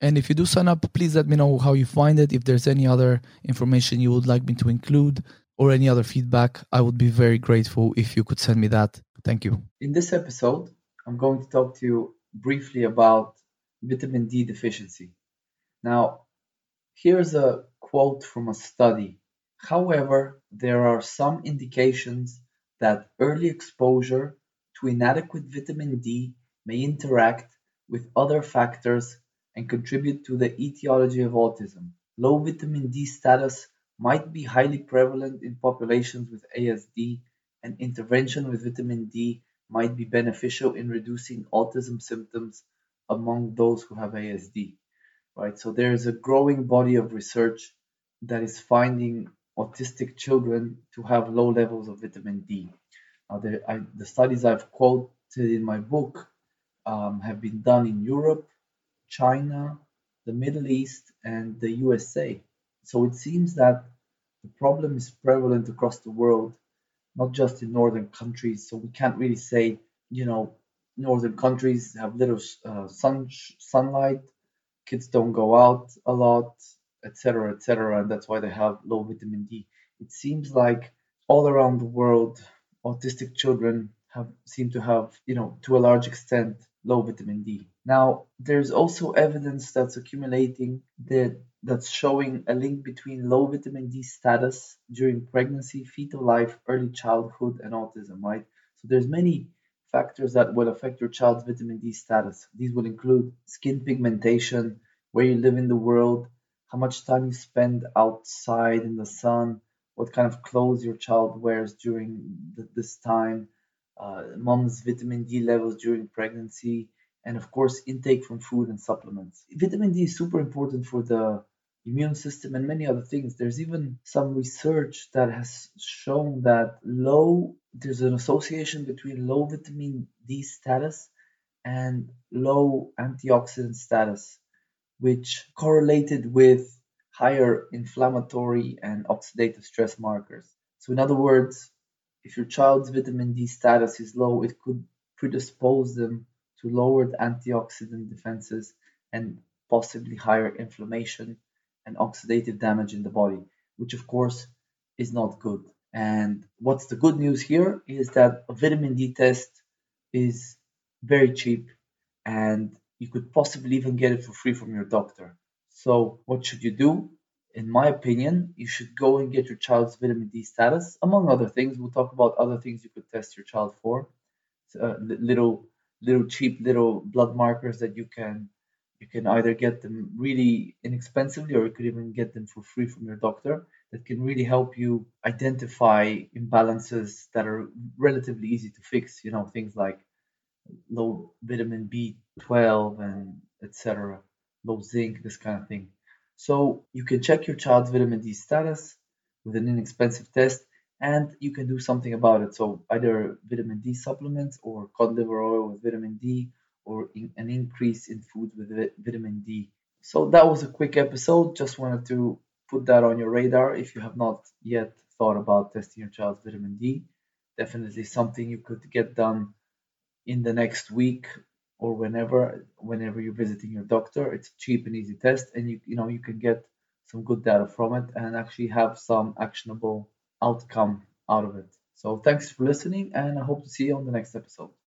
And if you do sign up, please let me know how you find it. If there's any other information you would like me to include or any other feedback, I would be very grateful if you could send me that. Thank you. In this episode, I'm going to talk to you briefly about vitamin D deficiency. Now, here's a quote from a study. However, there are some indications that early exposure to inadequate vitamin D may interact with other factors and contribute to the etiology of autism. Low vitamin D status might be highly prevalent in populations with ASD, and intervention with vitamin D might be beneficial in reducing autism symptoms among those who have ASD. Right, so there is a growing body of research that is finding autistic children to have low levels of vitamin D. Now, the, I, the studies I've quoted in my book um, have been done in Europe, China, the Middle East, and the USA. So it seems that the problem is prevalent across the world, not just in northern countries. So we can't really say, you know, northern countries have little uh, sun sunlight, kids don't go out a lot, etc., etc., and that's why they have low vitamin D. It seems like all around the world, autistic children have seem to have, you know, to a large extent, low vitamin D. Now, there's also evidence that's accumulating that that's showing a link between low vitamin D status during pregnancy, fetal life, early childhood, and autism, right? So there's many factors that will affect your child's vitamin D status. These will include skin pigmentation, where you live in the world, how much time you spend outside in the sun, what kind of clothes your child wears during the, this time, Uh, mom's vitamin D levels during pregnancy, and of course, intake from food and supplements. Vitamin D is super important for the immune system and many other things. There's even some research that has shown that low there's an association between low vitamin D status and low antioxidant status which correlated with higher inflammatory and oxidative stress markers. So, in other words, if your child's vitamin D status is low, it could predispose them to lowered antioxidant defenses and possibly higher inflammation and oxidative damage in the body, which of course is not good. And what's the good news here is that a vitamin D test is very cheap and you could possibly even get it for free from your doctor. So, what should you do? In my opinion, you should go and get your child's vitamin D status, among other things. We'll talk about other things you could test your child for. Uh, little, little cheap little blood markers that you can you can either get them really inexpensively or you could even get them for free from your doctor that can really help you identify imbalances that are relatively easy to fix you know things like low vitamin B12 and etc., low zinc, this kind of thing. So you can check your child's vitamin D status with an inexpensive test and you can do something about it. So either vitamin D supplements or cod liver oil with vitamin D or in, an increase in food with vitamin D. So that was a quick episode. Just wanted to put that on your radar if you have not yet thought about testing your child's vitamin D. Definitely something you could get done in the next week or whenever whenever you're visiting your doctor. It's a cheap and easy test, and you you know you can get some good data from it and actually have some actionable outcome out of it. So thanks for listening, and I hope to see you on the next episode.